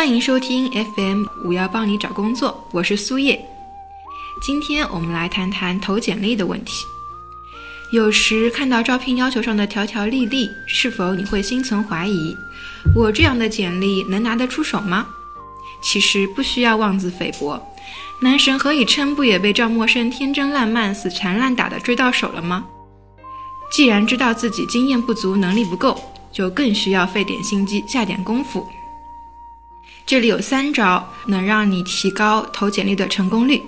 欢迎收听 FM 五幺帮你找工作，我是苏叶。今天我们来谈谈投简历的问题。有时看到招聘要求上的条条粒粒，是否你会心存怀疑？我这样的简历能拿得出手吗？其实不需要妄自菲薄，男神何以琛不也被赵默笙天真烂漫、死缠烂打的追到手了吗？既然知道自己经验不足、能力不够，就更需要费点心机、下点功夫。这里有三招能让你提高投简历的成功率。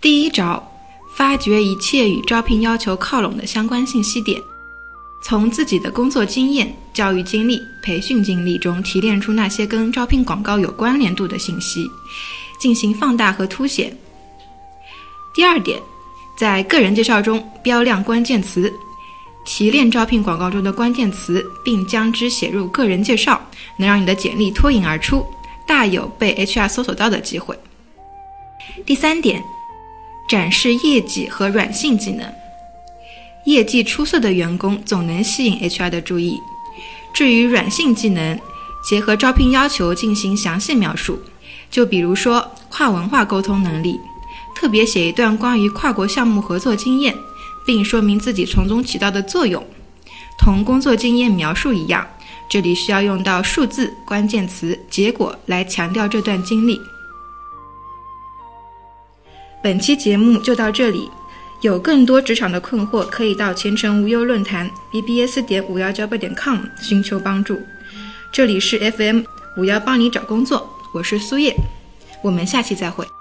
第一招，发掘一切与招聘要求靠拢的相关信息点，从自己的工作经验、教育经历、培训经历中提炼出那些跟招聘广告有关联度的信息，进行放大和凸显。第二点，在个人介绍中标亮关键词，提炼招聘广告中的关键词，并将之写入个人介绍，能让你的简历脱颖而出。大有被 HR 搜索到的机会。第三点，展示业绩和软性技能。业绩出色的员工总能吸引 HR 的注意。至于软性技能，结合招聘要求进行详细描述。就比如说跨文化沟通能力，特别写一段关于跨国项目合作经验，并说明自己从中起到的作用，同工作经验描述一样。这里需要用到数字、关键词、结果来强调这段经历。本期节目就到这里，有更多职场的困惑，可以到前程无忧论坛 bbs 点五幺 job 点 com 寻求帮助。这里是 FM 五幺帮你找工作，我是苏叶，我们下期再会。